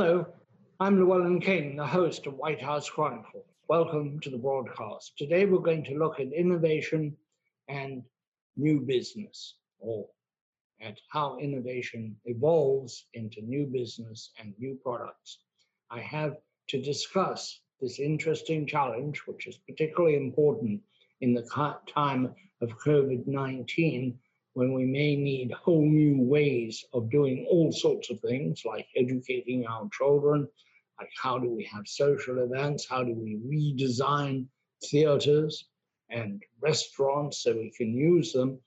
Hello, I'm Llewellyn King, the host of White House Chronicle. Welcome to the broadcast. Today we're going to look at innovation and new business, or at how innovation evolves into new business and new products. I have to discuss this interesting challenge, which is particularly important in the time of COVID 19, when we may need whole new ways of doing all sorts of things, like educating our children, like how do we have social events, how do we redesign theaters and restaurants so we can use them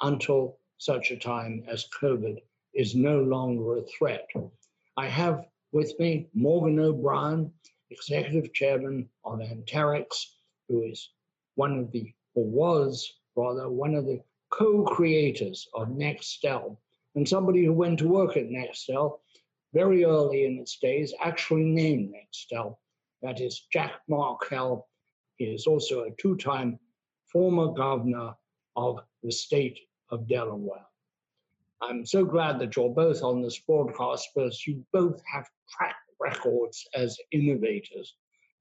until such a time as COVID is no longer a threat. I have with me Morgan O'Brien, Executive Chairman of Anterix, who is one of the, or was rather, one of the co-creators of Nextel, and somebody who went to work at Nextel very early in its days, actually named Nextel. That is Jack Markell. He is also a two-time former governor of the state of Delaware. I'm so glad that you're both on this broadcast because you both have track records as innovators.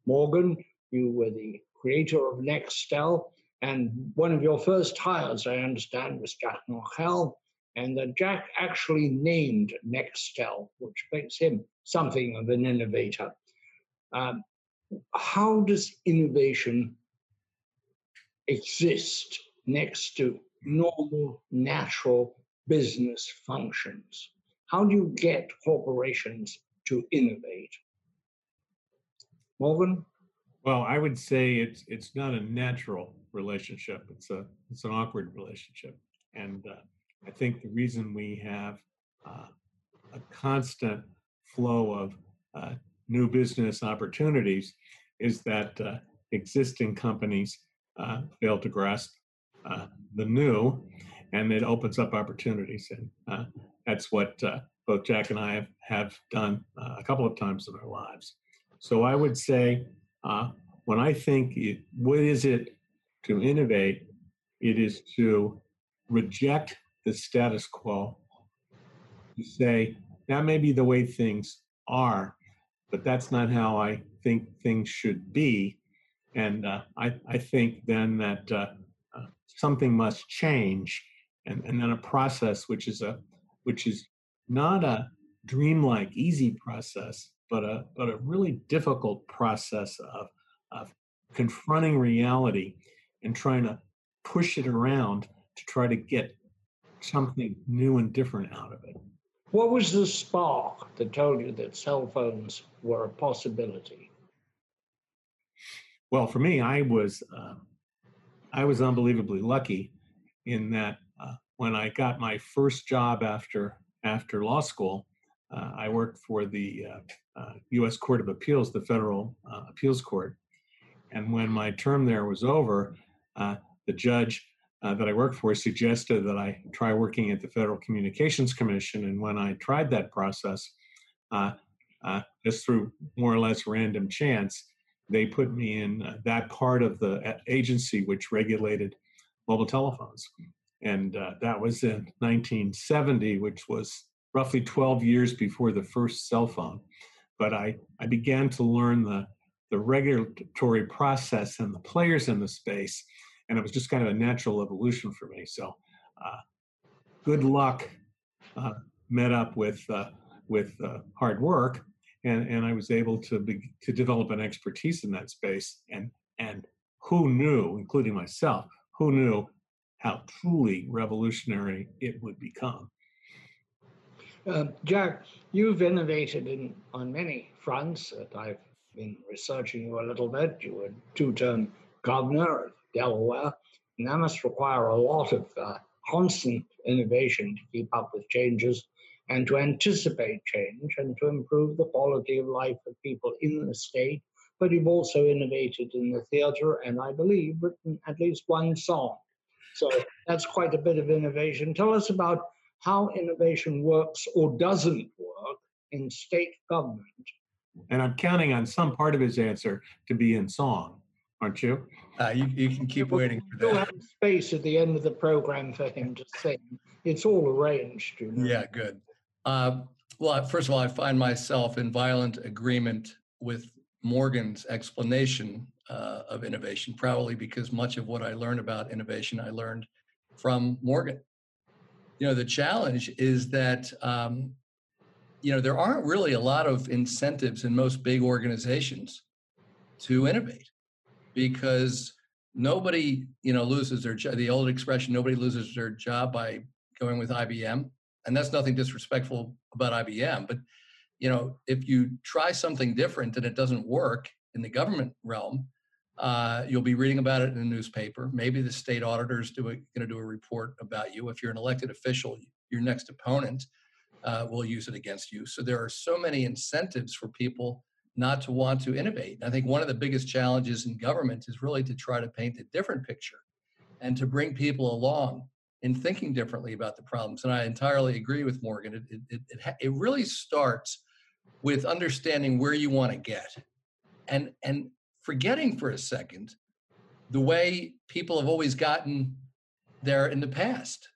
Morgan, you were the creator of Nextel, and one of your first hires, I understand, was Jack Markell, and that Jack actually named Nextel, which makes him something of an innovator. Um, how does innovation exist next to normal, natural business functions? How do you get corporations to innovate? Morgan? Well, I would say it's it's not a natural relationship. It's a it's an awkward relationship, and uh, I think the reason we have uh, a constant flow of uh, new business opportunities is that uh, existing companies uh, fail to grasp uh, the new, and it opens up opportunities. And that's what both Jack and I have, have done a couple of times in our lives. So I would say, when I think, it, what is it to innovate? It is to reject the status quo, to say, that may be the way things are, but that's not how I think things should be. And uh, I, I think then that uh, uh, something must change, and, and then a process which is a which is not a dreamlike easy process, but a but a really difficult process of of confronting reality and trying to push it around to try to get something new and different out of it. What was the spark that told you that cell phones were a possibility? Well, for me, I was uh, I was unbelievably lucky in that uh, when I got my first job after after law school, uh, I worked for the U.S. Uh, uh, Court of Appeals, the federal uh, appeals court, and when my term there was over, Uh, the judge uh, that I worked for suggested that I try working at the Federal Communications Commission. And when I tried that process, uh, just through more or less random chance, they put me in uh, that part of the agency which regulated mobile telephones. And uh, that was in 1970, which was roughly 12 years before the first cell phone. But I, I began to learn the, the regulatory process and the players in the space. And it was just kind of a natural evolution for me. So uh, good luck uh, met up with, uh, with uh, hard work and and I was able to be, to develop an expertise in that space. And and who knew, including myself, who knew how truly revolutionary it would become. Uh, Jack, you've innovated in on many fronts. That I've been researching you a little bit. You were two-term governor of Delaware, and that must require a lot of uh, constant innovation to keep up with changes and to anticipate change and to improve the quality of life of people in the state. But you've also innovated in the theater and I believe written at least one song. So that's quite a bit of innovation. Tell us about how innovation works or doesn't work in state government. And I'm counting on some part of his answer to be in song, aren't you? Uh, you, you can keep waiting for that. You'll have space at the end of the program for him to sing. It's all arranged, you know. Yeah, good. Uh, Well, first of all, I find myself in violent agreement with Morgan's explanation uh, of innovation, probably because much of what I learned about innovation I learned from Morgan. You know, the challenge is that um, you know there aren't really a lot of incentives in most big organizations to innovate because nobody you know loses their. The old expression, nobody loses their job by going with IBM, and that's nothing disrespectful about IBM, but you know if you try something different and it doesn't work in the government realm, uh, you'll be reading about it in the newspaper. Maybe the state auditors do going to do a report about you. If you're an elected official, your next opponent uh, will use it against you. So there are so many incentives for people not to want to innovate. I think one of the biggest challenges in government is really to try to paint a different picture and to bring people along in thinking differently about the problems. And I entirely agree with Morgan. It, it, it, it, it really starts with understanding where you want to get and, and forgetting for a second the way people have always gotten there in the past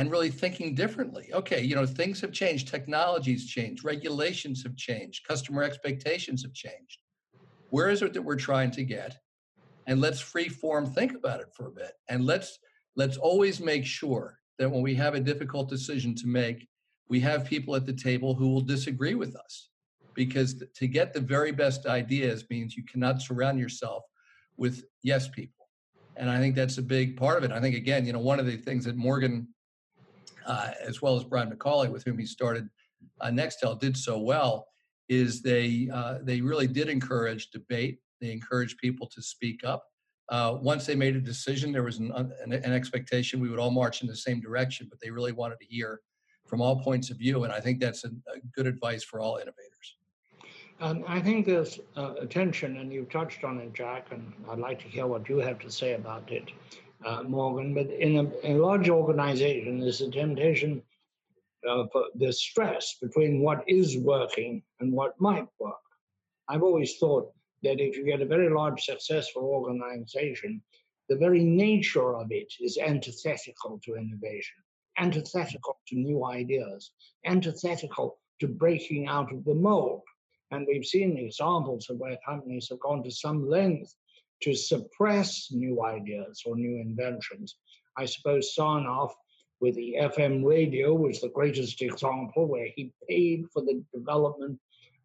and really thinking differently. Okay, you know, things have changed, technologies changed, regulations have changed, customer expectations have changed. Where is it that we're trying to get? And let's free form think about it for a bit. And let's let's always make sure that when we have a difficult decision to make, we have people at the table who will disagree with us. Because to get the very best ideas means you cannot surround yourself with yes people. And I think that's a big part of it. I think, again, you know, one of the things that Morgan uh, as well as Brian McAuley, with whom he started uh, Nextel, did so well, is they uh, they really did encourage debate. They encouraged people to speak up. Uh, once they made a decision, there was an, an, an, expectation we would all march in the same direction, but they really wanted to hear from all points of view, and I think that's a, a good advice for all innovators. Um, I think there's uh, attention, and you touched on it, Jack, and I'd like to hear what you have to say about it uh, Morgan, but in a, a, large organization, there's a temptation uh, for the stress between what is working and what might work. I've always thought that if you get a very large, successful organization, the very nature of it is antithetical to innovation, antithetical to new ideas, antithetical to breaking out of the mold. And we've seen examples of where companies have gone to some length to suppress new ideas or new inventions. I suppose Sarnoff with the FM radio was the greatest example where he paid for the development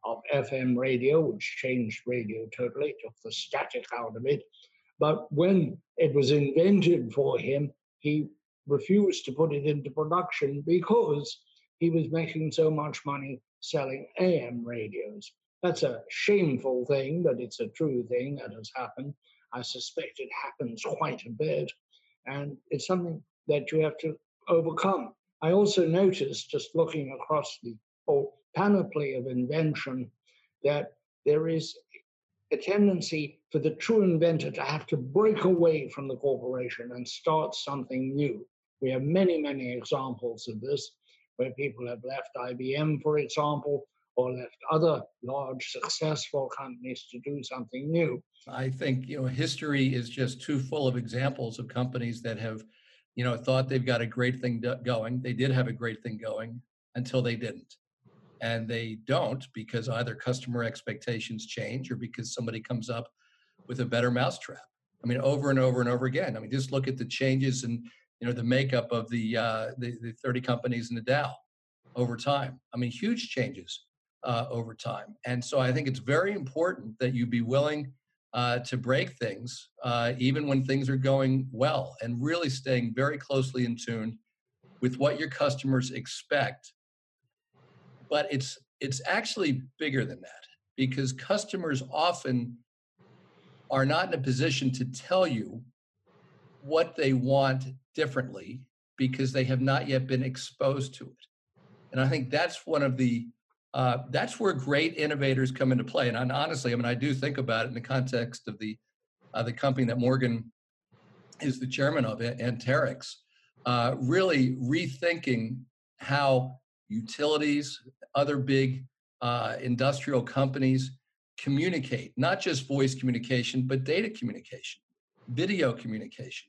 of FM radio, which changed radio totally, took the static out of it. But when it was invented for him, he refused to put it into production because he was making so much money selling AM radios. That's a shameful thing, but it's a true thing that has happened. I suspect it happens quite a bit, and it's something that you have to overcome. I also noticed, just looking across the whole panoply of invention, that there is a tendency for the true inventor to have to break away from the corporation and start something new. We have many, many examples of this where people have left IBM, for example, or left other large successful companies to do something new. I think you know history is just too full of examples of companies that have, you know, thought they've got a great thing going. They did have a great thing going until they didn't, and they don't because either customer expectations change or because somebody comes up with a better mousetrap. I mean, over and over and over again. I mean, just look at the changes and you know the makeup of the uh, the, the 30 companies in the Dow over time. I mean, huge changes uh, over time. And so I think it's very important that you be willing uh, to break things, uh, even when things are going well, and really staying very closely in tune with what your customers expect. But it's it's actually bigger than that because customers often are not in a position to tell you what they want differently because they have not yet been exposed to it. And I think that's one of the uh, that's where great innovators come into play. And, honestly, I mean, I do think about it in the context of the uh, the company that Morgan is the chairman of, Anterix, uh, really rethinking how utilities, other big uh, industrial companies communicate, not just voice communication, but data communication, video communication.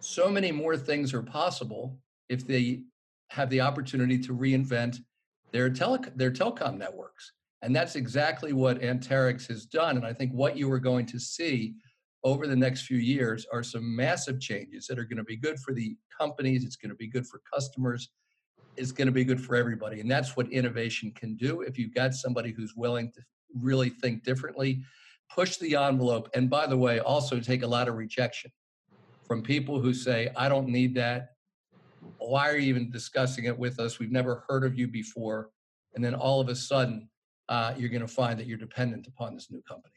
So many more things are possible if they have the opportunity to reinvent their, tele, their telecom networks. And that's exactly what Anterix has done. And I think what you are going to see over the next few years are some massive changes that are going to be good for the companies, it's going to be good for customers, it's going to be good for everybody. And that's what innovation can do. If you've got somebody who's willing to really think differently, push the envelope. And by the way, also take a lot of rejection from people who say, I don't need that. Why are you even discussing it with us? We've never heard of you before. And then all of a sudden, uh, you're going to find that you're dependent upon this new company.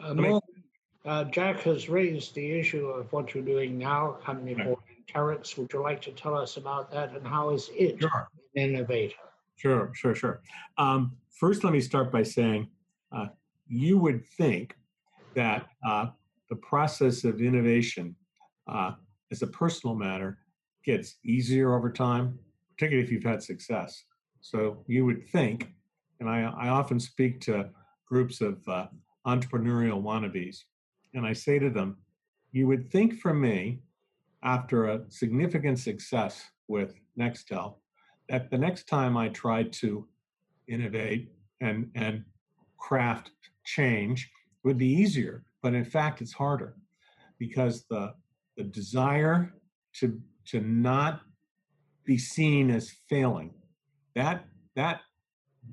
Uh, Morgan, uh, Jack has raised the issue of what you're doing now, company Right. called Terex. Would you like to tell us about that and how is it Sure. an innovator? Sure, sure, sure. Um, first, let me start by saying uh, you would think that uh, the process of innovation, uh, as a personal matter, gets easier over time, particularly if you've had success. So you would think, and I, I often speak to groups of uh, entrepreneurial wannabes, and I say to them, you would think for me, after a significant success with Nextel, that the next time I try to innovate and, and craft change would be easier. But in fact, it's harder because the, the desire to, to not be seen as failing, that, that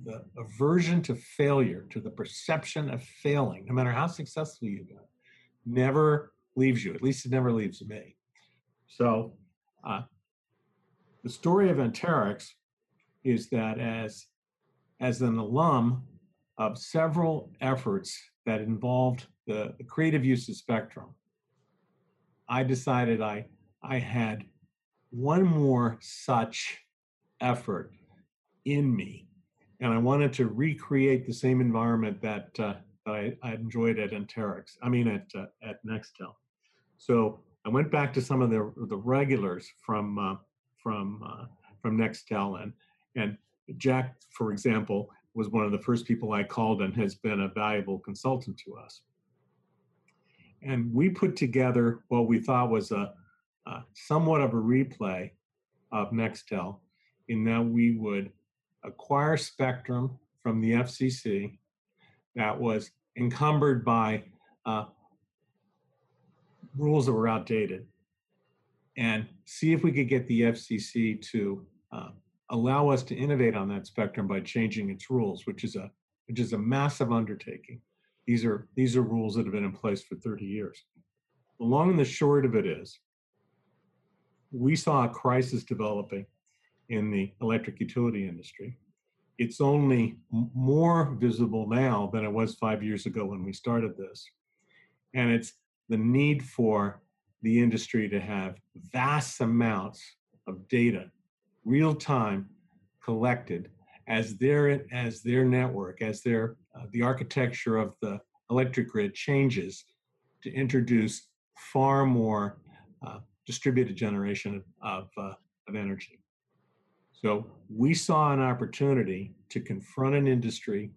the aversion to failure, to the perception of failing, no matter how successful you get, never leaves you. At least it never leaves me. So, uh, the story of Anterix is that as as an alum of several efforts that involved the, the creative use of spectrum, I decided I I had one more such effort in me, and I wanted to recreate the same environment that uh, that I, I enjoyed at Anterix. I mean at uh, at Nextel. So I went back to some of the the regulars from uh, from uh, from Nextel and and Jack, for example, was one of the first people I called and has been a valuable consultant to us. And we put together what we thought was a, a somewhat of a replay of Nextel, in that we would acquire spectrum from the FCC that was encumbered by uh, rules that were outdated and see if we could get the FCC to uh, allow us to innovate on that spectrum by changing its rules, which is a which is a massive undertaking. These are these are rules that have been in place for 30 years. The long and the short of it is, we saw a crisis developing in the electric utility industry. It's only more visible now than it was five years ago when we started this. And it's the need for the industry to have vast amounts of data, real time, collected as their as their network, as their uh, the architecture of the electric grid changes to introduce far more uh, distributed generation of, uh, of energy. So we saw an opportunity to confront an industry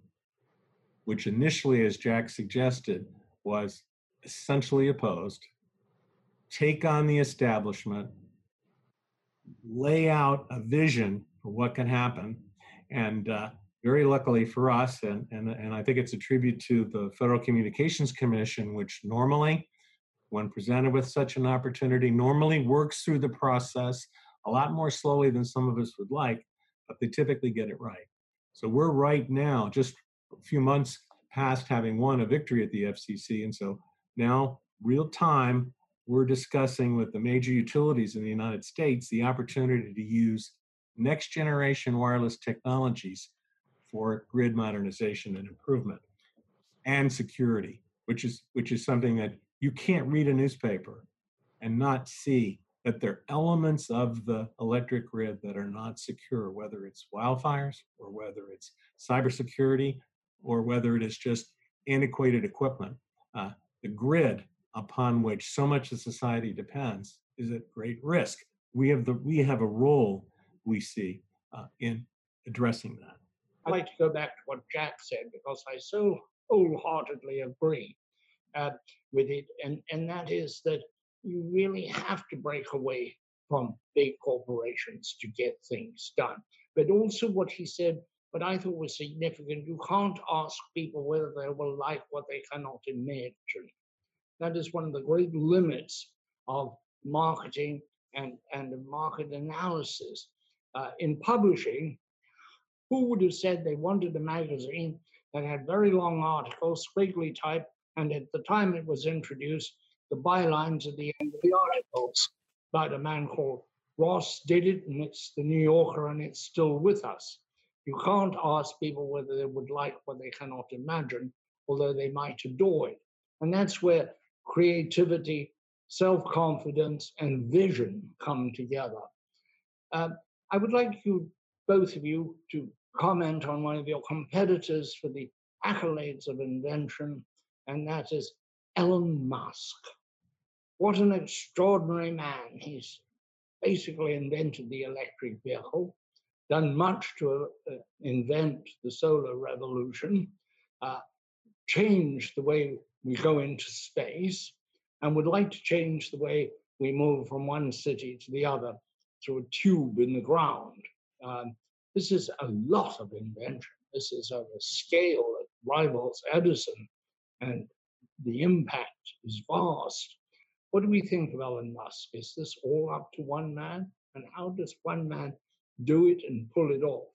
which initially, as Jack suggested, was essentially opposed, take on the establishment, lay out a vision for what can happen. And uh, very luckily for us, and, and, and I think it's a tribute to the Federal Communications Commission, which normally, when presented with such an opportunity, normally works through the process a lot more slowly than some of us would like, but they typically get it right. So we're right now, just a few months past having won a victory at the FCC. And so now, real time, we're discussing with the major utilities in the United States the opportunity to use next generation wireless technologies for grid modernization and improvement and security, which is which is something that you can't read a newspaper and not see that there are elements of the electric grid that are not secure, whether it's wildfires or whether it's cybersecurity or whether it is just antiquated equipment. Uh, the grid upon which so much of society depends is at great risk. We have the we have a role we see uh, in addressing that. I'd like to go back to what Jack said because I so wholeheartedly agree uh, with it, and and that is that you really have to break away from big corporations to get things done. but also what he said, what I thought was significant you can't ask people whether they will like what they cannot imagine. That is one of the great limits of marketing and, and market analysis. Uh, in publishing, who would have said they wanted a magazine that had very long articles, squiggly type, and at the time it was introduced, the bylines at the end of the articles by a man called Ross did it, and it's the New Yorker, and it's still with us. You can't ask people whether they would like what they cannot imagine, although they might adore it. And that's where creativity, self confidence, and vision come together. Uh, I would like you, both of you, to comment on one of your competitors for the accolades of invention, and that is Elon Musk. What an extraordinary man. He's basically invented the electric vehicle, done much to uh, invent the solar revolution, uh, changed the way we go into space, and would like to change the way we move from one city to the other through a tube in the ground. Um, this is a lot of invention. This is of a scale that rivals Edison, and the impact is vast. What do we think of Elon Musk? Is this all up to one man? And how does one man do it and pull it off?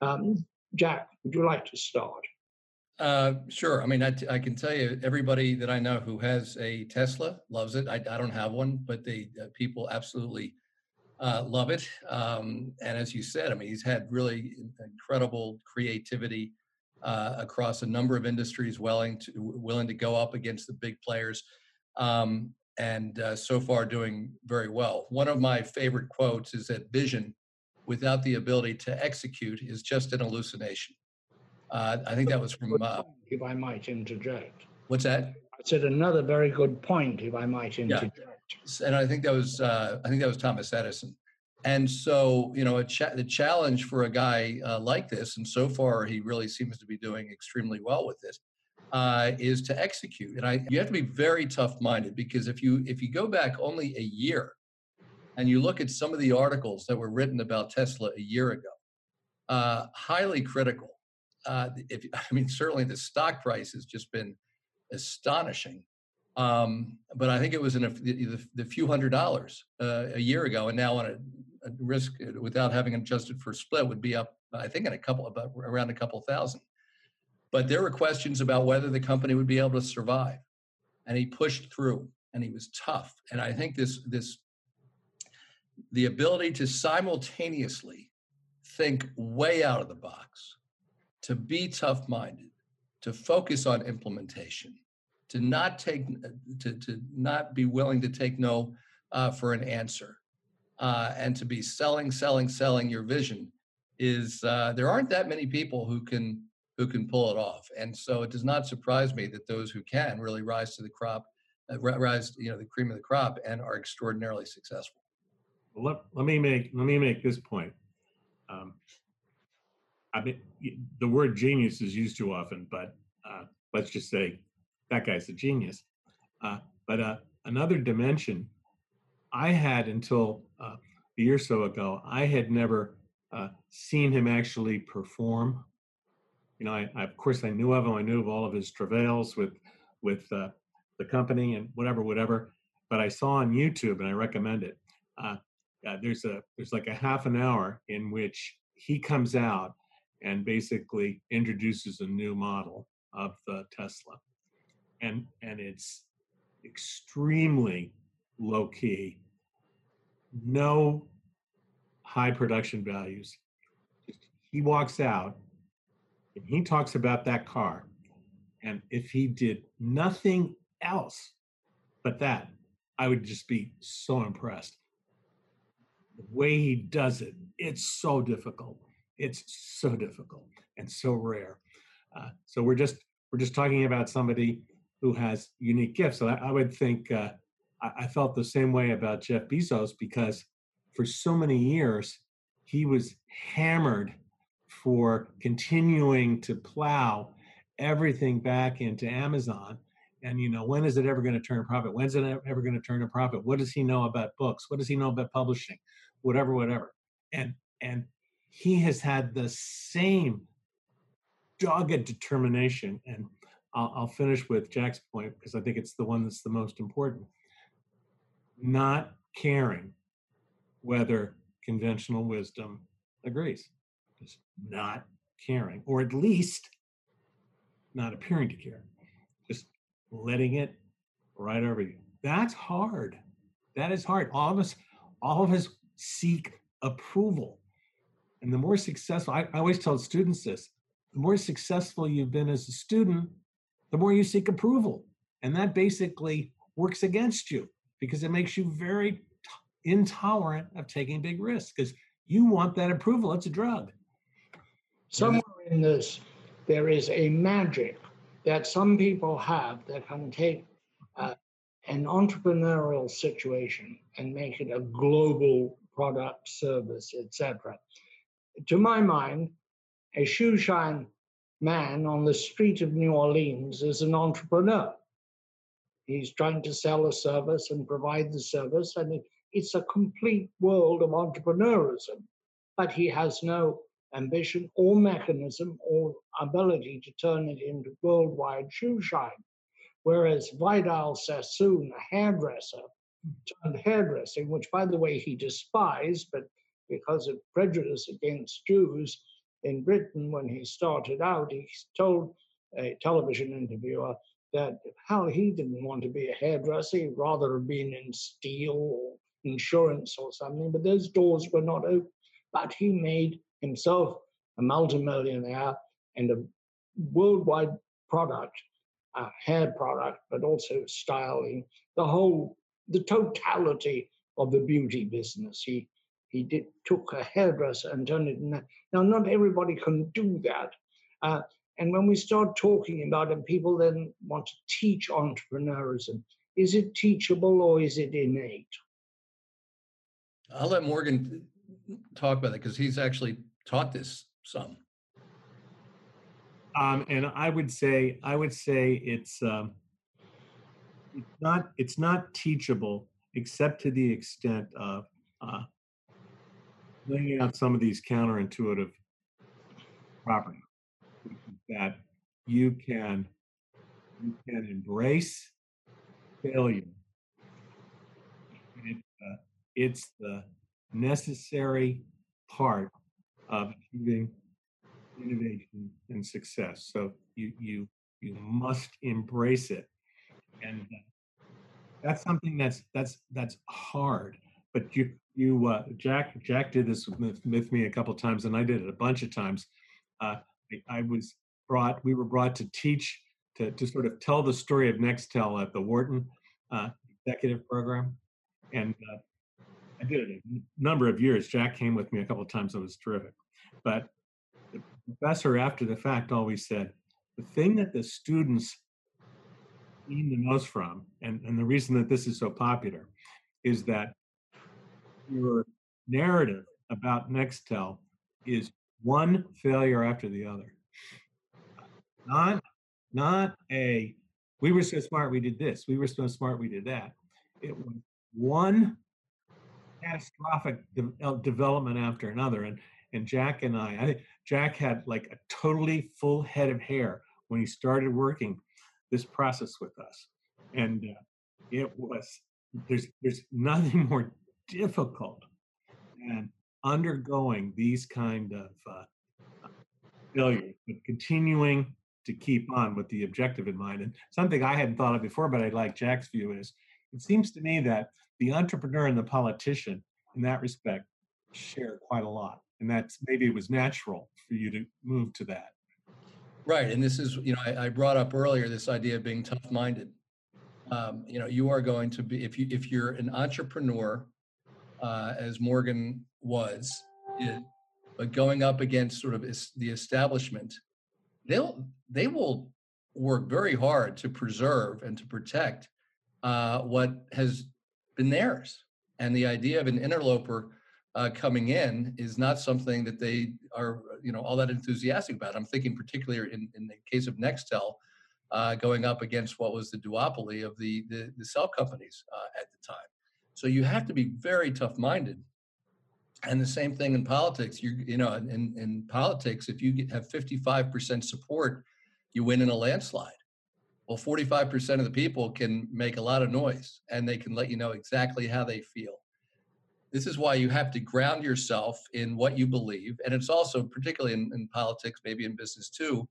Um, Jack, would you like to start? Uh, sure. I mean, I, I can tell you, everybody that I know who has a Tesla loves it. I, I don't have one, but the uh, people absolutely uh, love it. Um, and as you said, I mean, he's had really incredible creativity uh, across a number of industries, willing to willing to go up against the big players, um, and uh, so far doing very well. One of my favorite quotes is that vision, without the ability to execute, is just an hallucination. Uh, I think that was from. Uh if I might interject. What's that? I said another very good point, if I might interject. Yeah and I think that was uh, I think that was Thomas Edison. And so, you know, cha- the challenge for a guy uh, like this, and so far he really seems to be doing extremely well with this, uh, is to execute. And I, you have to be very tough-minded because if you if you go back only a year, and you look at some of the articles that were written about Tesla a year ago, uh, highly critical. Uh, if I mean, certainly the stock price has just been astonishing. Um, but I think it was in a, the, the few hundred dollars uh, a year ago, and now on a, a, risk uh, without having adjusted for split would be up, I think, in a couple about around a couple thousand. But there were questions about whether the company would be able to survive, and he pushed through, and he was tough. And I think this this the ability to simultaneously think way out of the box, to be tough minded, to focus on implementation to not take to, to not be willing to take no uh, for an answer uh, and to be selling selling selling your vision is uh, there aren't that many people who can who can pull it off. And so it does not surprise me that those who can really rise to the crop uh, rise you know the cream of the crop and are extraordinarily successful. Let, let me make let me make this point. Um, I mean, the word genius is used too often, but uh, let's just say that guy's a genius. Uh, but uh, another dimension I had until uh, a year or so ago, I had never uh, seen him actually perform. You know, I, I, of course I knew of him. I knew of all of his travails with with uh, the company and whatever, whatever. But I saw on YouTube, and I recommend it. Uh, there's a there's like a half an hour in which he comes out and basically introduces a new model of the Tesla and and it's extremely low key no high production values. He walks out and he talks about that car. And if he did nothing else but that i would just be so impressed. The way he does it it's so difficult. It's so difficult and so rare. Uh, so we're just we're just talking about somebody who has unique gifts. So I, I would think uh, I, felt the same way about Jeff Bezos because for so many years he was hammered for continuing to plow everything back into Amazon. And you know, when is it ever going to turn a profit? When's it ever going to turn a profit? What does he know about books? What does he know about publishing? Whatever, whatever. And and he has had the same dogged determination. And I'll, I'll finish with Jack's point because I think it's the one that's the most important. Not caring whether conventional wisdom agrees, just not caring, or at least not appearing to care, just letting it right over you. That's hard. That is hard. All of us, all of us seek approval. And the more successful, I, I always tell students this the more successful you've been as a student, the more you seek approval. And that basically works against you because it makes you very t- intolerant of taking big risks because you want that approval. It's a drug. Somewhere in this, there is a magic that some people have that can take uh, an entrepreneurial situation and make it a global product, service, etc. To my mind, a shoe shine man on the street of New Orleans is an entrepreneur. He's trying to sell a service and provide the service, and it, it's a complete world of entrepreneurism. But he has no ambition or mechanism or ability to turn it into worldwide shoe shine. Whereas Vidal Sassoon, a hairdresser, hmm. turned hairdressing, which by the way he despised, but because of prejudice against Jews in Britain when he started out, he told a television interviewer that how he didn't want to be a hairdresser, he'd rather have been in steel or insurance or something, but those doors were not open. But he made himself a multimillionaire and a worldwide product, a hair product, but also styling, the whole, the totality of the beauty business. He he did took a hairdresser and turned it now not everybody can do that. Uh, and when we start talking about it, people then want to teach entrepreneurism. Is it teachable or is it innate? I'll let Morgan talk about it because he's actually taught this some. Um, and I would say, I would say it's um, it's not it's not teachable except to the extent of uh, laying out some of these counterintuitive properties that you can you can embrace failure. It, uh, it's the necessary part of achieving innovation and success. So you you you must embrace it, and uh, that's something that's that's that's hard. But you you uh, Jack Jack did this with, with me a couple times, and I did it a bunch of times. Uh, I, I was brought we were brought to teach to to sort of tell the story of Nextel at the Wharton uh, executive program, and uh, I did it a number of years. Jack came with me a couple of times. It was terrific. But the professor, after the fact, always said, the thing that the students gain the most from, and, and the reason that this is so popular, is that your narrative about Nextel is one failure after the other. Not, not a, we were so smart we did this, we were so smart we did that. It was one catastrophic de- uh, development after another. And and Jack and I, I think Jack had like a totally full head of hair when he started working this process with us, and uh, it was there's there's nothing more difficult than undergoing these kind of uh, failures, but continuing to keep on with the objective in mind. And something I hadn't thought of before, but I like Jack's view is it seems to me that the entrepreneur and the politician in that respect share quite a lot. And that's maybe it was natural for you to move to that. Right and this is you know i, I brought up earlier this idea of being tough minded um, you know you are going to be if you if you're an entrepreneur uh, as morgan was it, but going up against sort of the establishment they'll they will work very hard to preserve and to protect uh, what has been theirs. And the idea of an interloper uh, coming in is not something that they are, you know, all that enthusiastic about. I'm thinking particularly in, in the case of Nextel, uh, going up against what was the duopoly of the the, the cell companies uh, at the time. So you have to be very tough-minded And the same thing in politics. You you know, in, in politics, if you have 55% support, you win in a landslide. Well, 45% of the people can make a lot of noise and they can let you know exactly how they feel. This is why you have to ground yourself in what you believe. And it's also, particularly in, in politics, maybe in business too,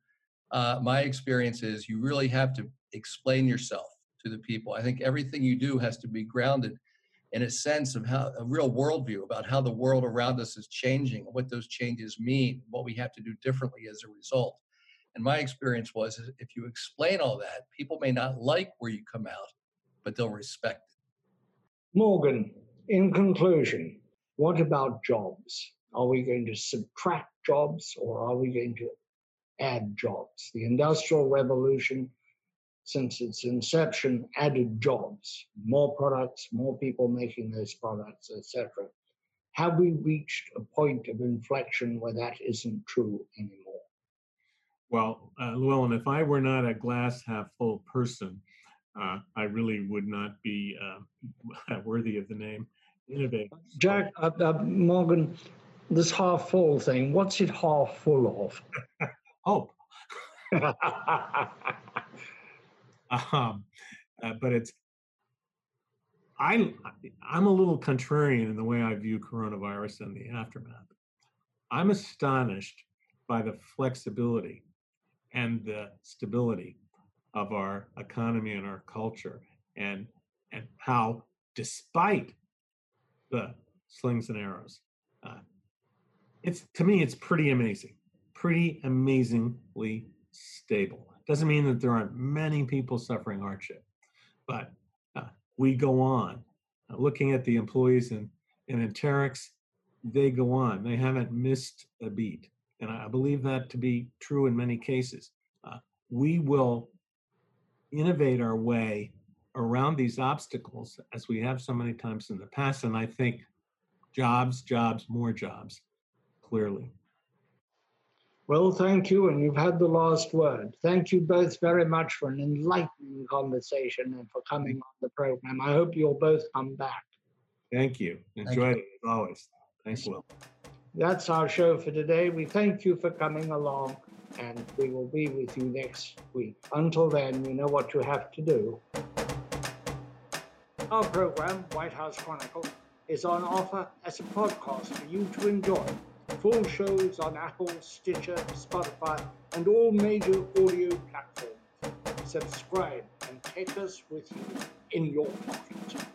uh, my experience is you really have to explain yourself to the people. I think everything you do has to be grounded in a sense of how a real worldview about how the world around us is changing, what those changes mean, what we have to do differently as a result. And my experience was if you explain all that, people may not like where you come out, but they'll respect it. Morgan, in conclusion, what about jobs? Are we going to subtract jobs or are we going to add jobs? The Industrial Revolution, since its inception, added jobs, more products, more people making those products, etc. Have we reached a point of inflection where that isn't true anymore? Well, uh, Llewellyn, if I were not a glass half full person, uh, I really would not be uh, worthy of the name innovator. Jack, uh, uh, Morgan, this half full thing, what's it half full of? Hope. um, uh, but it's, I, I'm a little contrarian in the way I view coronavirus and the aftermath. I'm astonished by the flexibility and the stability of our economy and our culture and and how despite the slings and arrows uh, it's to me it's pretty amazing pretty amazingly stable doesn't mean that there aren't many people suffering hardship but uh, we go on uh, looking at the employees in in Anterix, they go on they haven't missed a beat and I believe that to be true in many cases. Uh, we will innovate our way around these obstacles as we have so many times in the past. And I think jobs, jobs, more jobs, clearly. Well, thank you. And you've had the last word. Thank you both very much for an enlightening conversation and for coming on the program. I hope you'll both come back. Thank you. Enjoyed it as always. Thanks, Will. That's our show for today. We thank you for coming along and we will be with you next week. Until then, you know what you have to do. Our program, White House Chronicle, is on offer as a podcast for you to enjoy. Full shows on Apple, Stitcher, Spotify, and all major audio platforms. Subscribe and take us with you in your pocket.